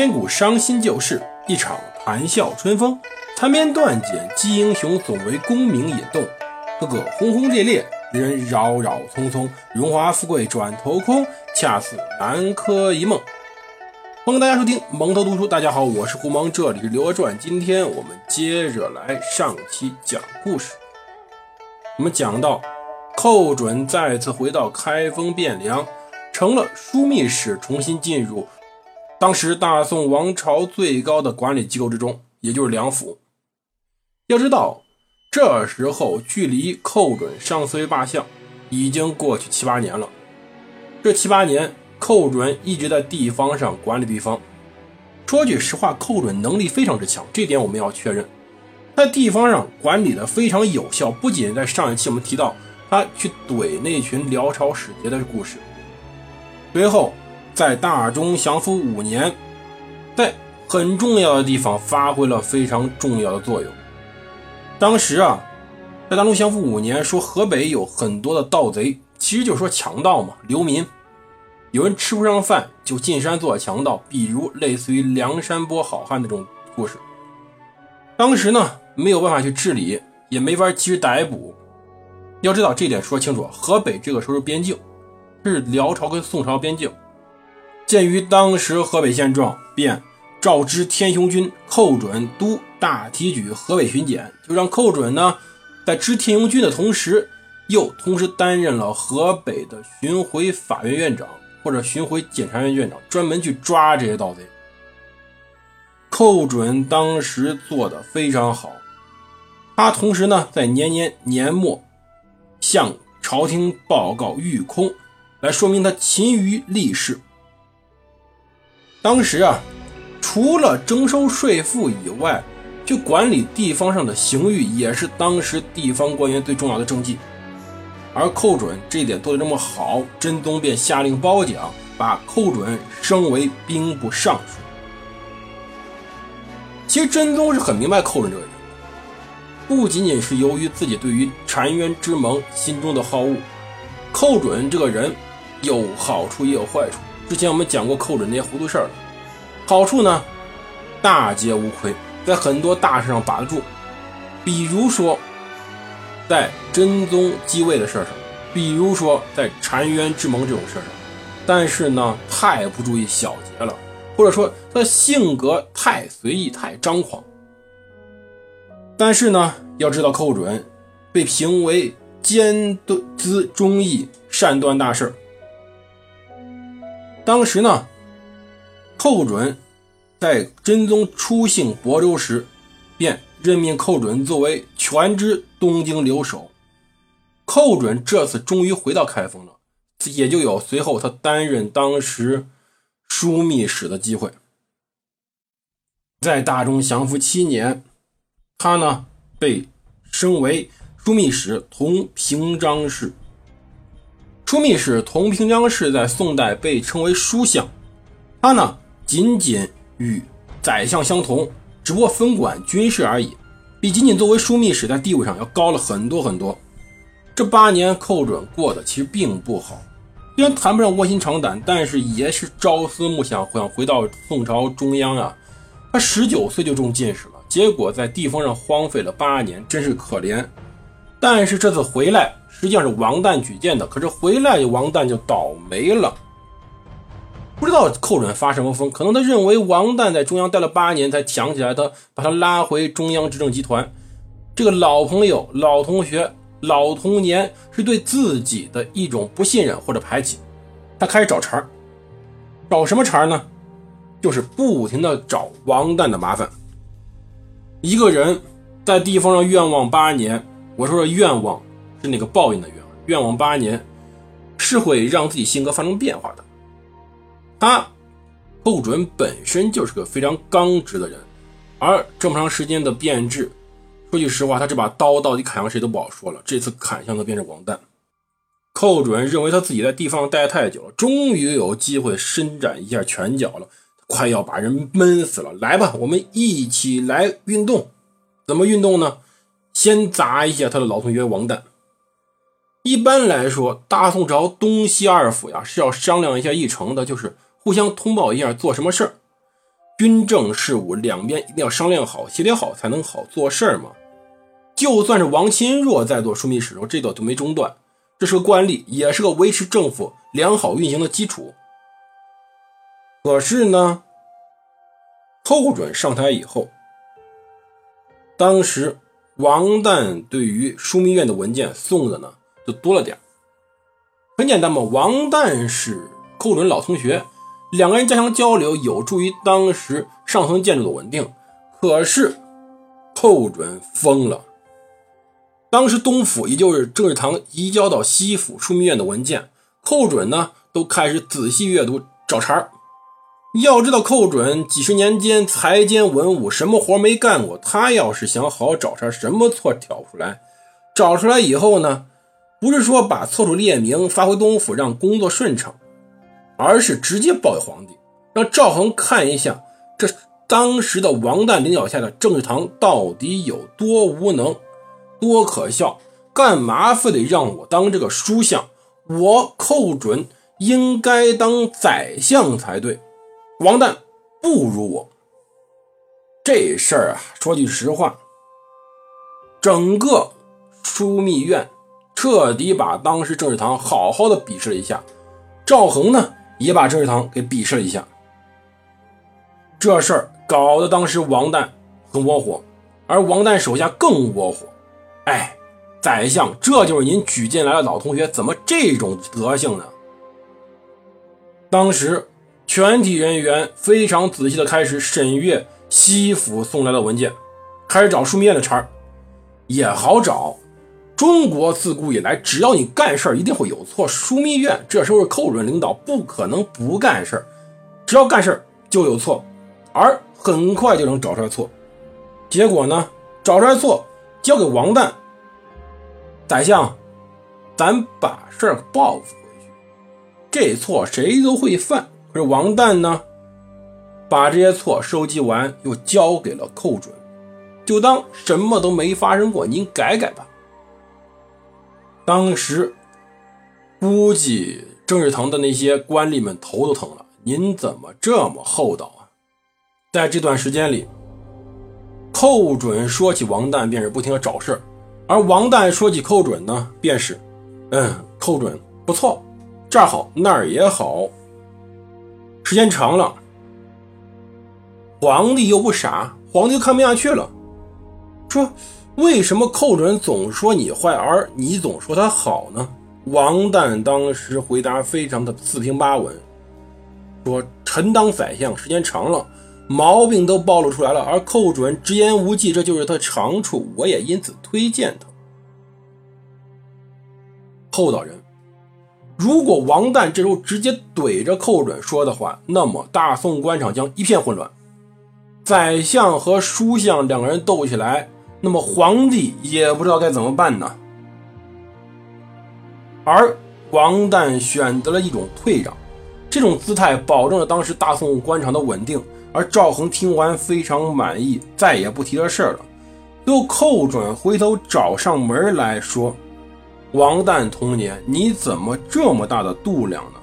千古伤心旧事，一场谈笑春风。残篇断简，击英雄，总为功名引动。个个轰轰烈烈，人人扰扰匆匆。荣华富贵转头空，恰似南柯一梦。欢迎大家收听蒙头读书。大家好，我是胡蒙，这里是《刘娥传》。今天我们接着来上期讲故事。我们讲到寇准再次回到开封汴梁，成了枢密使，重新进入。当时大宋王朝最高的管理机构之中，也就是梁府。要知道，这时候距离寇准上司罢相已经过去七八年了。这七八年，寇准一直在地方上管理地方。说句实话，寇准能力非常之强，这点我们要确认。在地方上管理的非常有效，不仅在上一期我们提到他去怼那群辽朝使节的故事，随后。在大中祥符五年，在很重要的地方发挥了非常重要的作用。当时啊，在大中祥符五年说河北有很多的盗贼，其实就是说强盗嘛，流民。有人吃不上饭就进山做强盗，比如类似于梁山泊好汉那种故事。当时呢，没有办法去治理，也没法及时逮捕。要知道这点说清楚，河北这个时候是边境，是辽朝跟宋朝边境。鉴于当时河北现状，便召知天雄军寇准督大提举河北巡检，就让寇准呢在知天雄军的同时，又同时担任了河北的巡回法院院长或者巡回检察院院长，专门去抓这些盗贼。寇准当时做的非常好，他同时呢在年年年末向朝廷报告御空，来说明他勤于立事。当时啊，除了征收税赋以外，就管理地方上的刑狱，也是当时地方官员最重要的政绩。而寇准这一点做得这么好，真宗便下令褒奖，把寇准升为兵部尚书。其实真宗是很明白寇准这个人，不仅仅是由于自己对于澶渊之盟心中的好恶，寇准这个人有好处也有坏处。之前我们讲过寇准那些糊涂事儿，好处呢，大皆无亏，在很多大事上把得住，比如说在真宗继位的事上，比如说在澶渊之盟这种事上，但是呢，太不注意小节了，或者说他性格太随意、太张狂。但是呢，要知道寇准被评为兼资忠义、善断大事当时呢，寇准在真宗出幸亳州时，便任命寇准作为全知东京留守。寇准这次终于回到开封了，也就有随后他担任当时枢密使的机会。在大中祥符七年，他呢被升为枢密使同平章事。枢密使同平章事在宋代被称为书相，他呢仅仅与宰相相同，只不过分管军事而已，比仅仅作为枢密使在地位上要高了很多很多。这八年寇准过得其实并不好，虽然谈不上卧薪尝胆，但是也是朝思暮想，想回到宋朝中央啊。他十九岁就中进士了，结果在地方上荒废了八年，真是可怜。但是这次回来。实际上是王旦举荐的，可是回来王旦就倒霉了。不知道寇准发什么疯，可能他认为王旦在中央待了八年，才想起来他把他拉回中央执政集团。这个老朋友、老同学、老童年是对自己的一种不信任或者排挤，他开始找茬找什么茬呢？就是不停的找王旦的麻烦。一个人在地方上愿望八年，我说的愿望。是那个报应的愿望，愿望八年是会让自己性格发生变化的。他寇准本身就是个非常刚直的人，而这么长时间的变质，说句实话，他这把刀到底砍向谁都不好说了。这次砍向的便是王旦。寇准认为他自己在地方待太久了，终于有机会伸展一下拳脚了，快要把人闷死了。来吧，我们一起来运动。怎么运动呢？先砸一下他的老同学王旦。一般来说，大宋朝东西二府呀是要商量一下议程的，就是互相通报一下做什么事儿。军政事务两边一定要商量好、协调好，才能好做事儿嘛。就算是王钦若在做枢密使时候，这个都没中断，这是个惯例，也是个维持政府良好运行的基础。可是呢，寇准上台以后，当时王旦对于枢密院的文件送的呢就多了点很简单嘛，王旦是寇准老同学。两个人加强交流，有助于当时上层建筑的稳定。可是寇准疯了。当时东府，也就是郑士堂移交到西府枢密院的文件，寇准呢都开始仔细阅读找茬儿。要知道，寇准几十年间才兼文武，什么活没干过。他要是想好好找茬，什么错挑不出来？找出来以后呢，不是说把错处列明，发挥东府，让工作顺畅。而是直接报给皇帝，让赵恒看一下这当时的王旦领导下的政治堂到底有多无能、多可笑，干嘛非得让我当这个书相？我寇准应该当宰相才对，王旦不如我。这事儿啊，说句实话，整个枢密院彻底把当时政治堂好好的鄙视了一下。赵恒呢？也把郑士堂给鄙视了一下，这事儿搞得当时王旦很窝火，而王旦手下更窝火。哎，宰相，这就是您举进来的老同学，怎么这种德行呢？当时全体人员非常仔细的开始审阅西府送来的文件，开始找枢密院的茬儿，也好找。中国自古以来，只要你干事儿，一定会有错。枢密院这时候寇准领导，不可能不干事儿，只要干事儿就有错，而很快就能找出来错。结果呢，找出来错交给王旦，宰相，咱把事儿报复回去。这错谁都会犯，可是王旦呢，把这些错收集完，又交给了寇准，就当什么都没发生过。您改改吧。当时估计郑士堂的那些官吏们头都疼了。您怎么这么厚道啊？在这段时间里，寇准说起王旦便是不停的找事而王旦说起寇准呢，便是，嗯，寇准不错，这儿好那儿也好。时间长了，皇帝又不傻，皇帝看不下去了，说。为什么寇准总说你坏，而你总说他好呢？王旦当时回答非常的四平八稳，说：“臣当宰相时间长了，毛病都暴露出来了，而寇准直言无忌，这就是他长处，我也因此推荐他。”厚道人。如果王旦这时候直接怼着寇准说的话，那么大宋官场将一片混乱，宰相和书相两个人斗起来。那么皇帝也不知道该怎么办呢，而王旦选择了一种退让，这种姿态保证了当时大宋官场的稳定。而赵恒听完非常满意，再也不提这事儿了。最后寇准回头找上门来说：“王旦同年，你怎么这么大的度量呢？”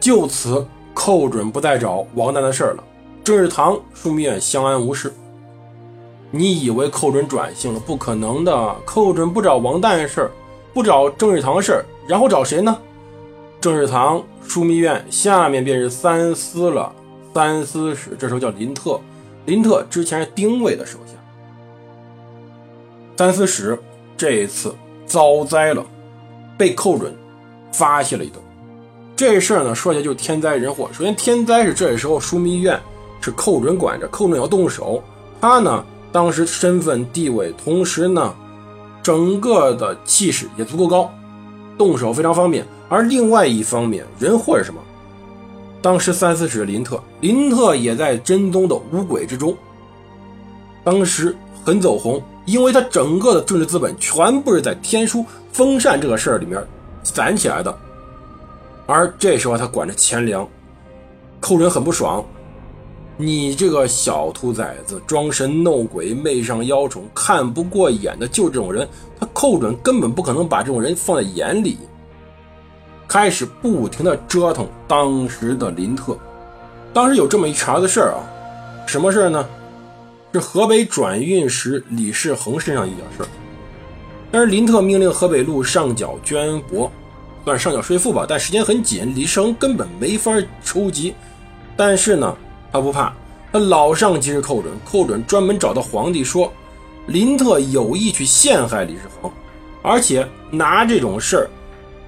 就此，寇准不再找王旦的事儿了。郑士堂枢密院相安无事。你以为寇准转性了？不可能的。寇准不找王旦的事儿，不找郑士堂的事儿，然后找谁呢？郑士堂枢密院下面便是三司了。三司使这时候叫林特，林特之前是丁谓的手下。三司使这一次遭灾了，被寇准发泄了一顿。这事儿呢，说起来就是天灾人祸。首先，天灾是这时候枢密院是寇准管着，寇准要动手，他呢。当时身份地位，同时呢，整个的气势也足够高，动手非常方便。而另外一方面，人祸是什么？当时三四使林特，林特也在真宗的五鬼之中，当时很走红，因为他整个的政治资本全部是在天书封禅这个事儿里面攒起来的。而这时候他管着钱粮，寇准很不爽。你这个小兔崽子，装神弄鬼，媚上妖宠，看不过眼的，就这种人，他寇准根本不可能把这种人放在眼里。开始不停的折腾当时的林特，当时有这么一茬子事儿啊，什么事儿呢？是河北转运使李世恒身上一点事儿。但是林特命令河北路上缴绢帛，算上缴税赋吧，但时间很紧，李世恒根本没法筹集。但是呢，他不怕，他老上级是寇准，寇准专门找到皇帝说，林特有意去陷害李世恒，而且拿这种事儿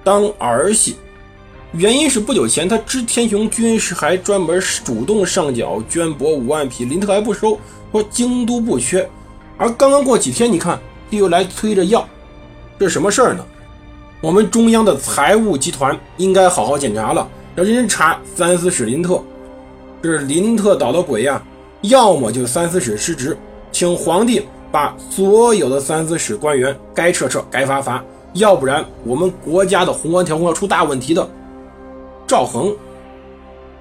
当儿戏。原因是不久前他知天雄军师还专门主动上缴绢帛五万匹，林特还不收，说京都不缺。而刚刚过几天，你看他又来催着要，这是什么事儿呢？我们中央的财务集团应该好好检查了，要认真查三司使林特。这是林特捣的鬼呀！要么就是三司使失职，请皇帝把所有的三司使官员该撤撤，该罚罚，要不然我们国家的宏观调控要出大问题的。赵恒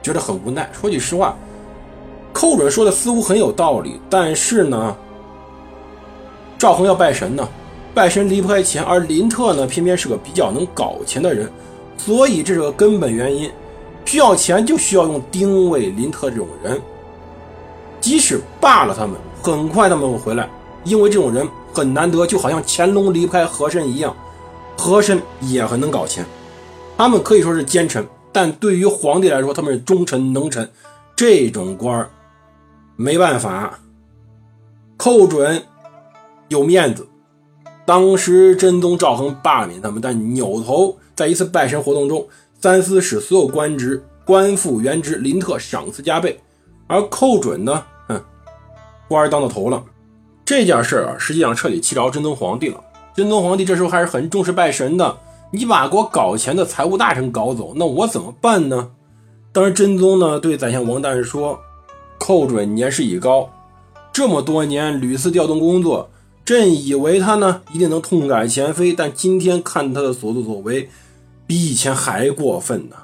觉得很无奈。说句实话，寇准说的似乎很有道理，但是呢，赵恒要拜神呢，拜神离不开钱，而林特呢，偏偏是个比较能搞钱的人，所以这是个根本原因。需要钱就需要用丁伟、林特这种人，即使罢了他们，很快他们会回来，因为这种人很难得，就好像乾隆离不开和珅一样，和珅也很能搞钱，他们可以说是奸臣。但对于皇帝来说，他们是忠臣能臣，这种官儿没办法。寇准有面子，当时真宗赵恒罢免他们，但扭头在一次拜神活动中，三司使所有官职官复原职，林特赏赐加倍，而寇准呢，哼，官当到头了。这件事啊，实际上彻底气着真宗皇帝了。真宗皇帝这时候还是很重视拜神的。你把给我搞钱的财务大臣搞走，那我怎么办呢？当时真宗呢对宰相王旦说：“寇准年事已高，这么多年屡次调动工作，朕以为他呢一定能痛改前非，但今天看他的所作所为，比以前还过分呢。”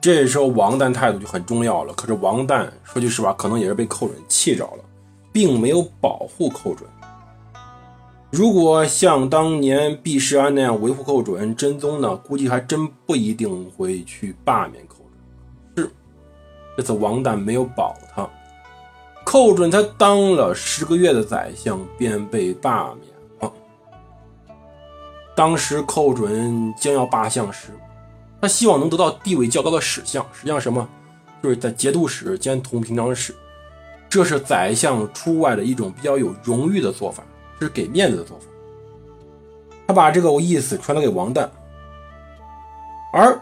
这时候王旦态度就很重要了。可是王旦说句实话，可能也是被寇准气着了，并没有保护寇准。如果像当年毕世安那样维护寇准，真宗呢，估计还真不一定会去罢免寇准。是，这次王旦没有保他，寇准他当了十个月的宰相，便被罢免。当时寇准将要罢相时，他希望能得到地位较高的史相，实际上什么，就是在节度使兼同平章事，这是宰相出外的一种比较有荣誉的做法。是给面子的做法。他把这个意思传达给王旦，而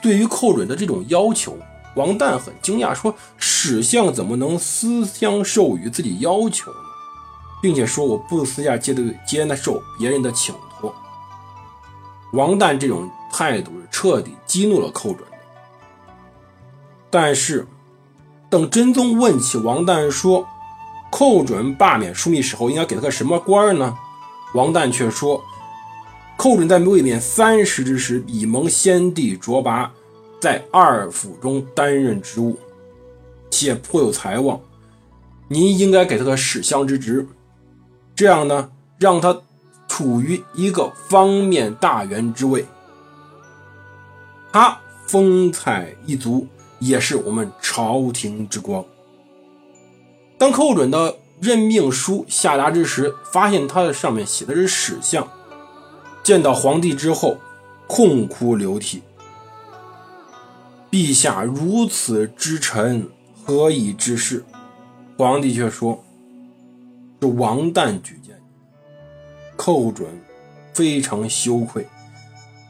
对于寇准的这种要求，王旦很惊讶，说：“史相怎么能私相授予自己要求呢？并且说我不私下接对接受别人的请。”王旦这种态度是彻底激怒了寇准。但是，等真宗问起王旦说。寇准罢免枢密使后，应该给他个什么官呢？王旦却说，寇准在位免三十之时，已蒙先帝擢拔，在二府中担任职务，且颇有才望。您应该给他个史相之职，这样呢，让他处于一个方面大员之位。他风采一足，也是我们朝廷之光。当寇准的任命书下达之时，发现他的上面写的是史相，见到皇帝之后，痛哭流涕。陛下如此之臣，何以之事？皇帝却说：“是王旦举荐。”寇准非常羞愧，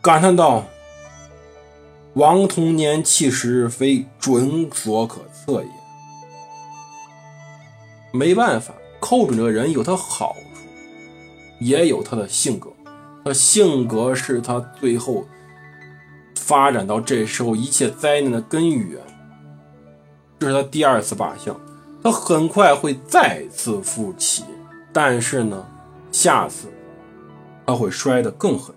感叹道：“王同年气时，非准所可测也。”没办法，寇准这个人有他好处，也有他的性格。他性格是他最后发展到这时候一切灾难的根源。这是他第二次罢相，他很快会再次复起，但是呢，下次他会摔得更狠。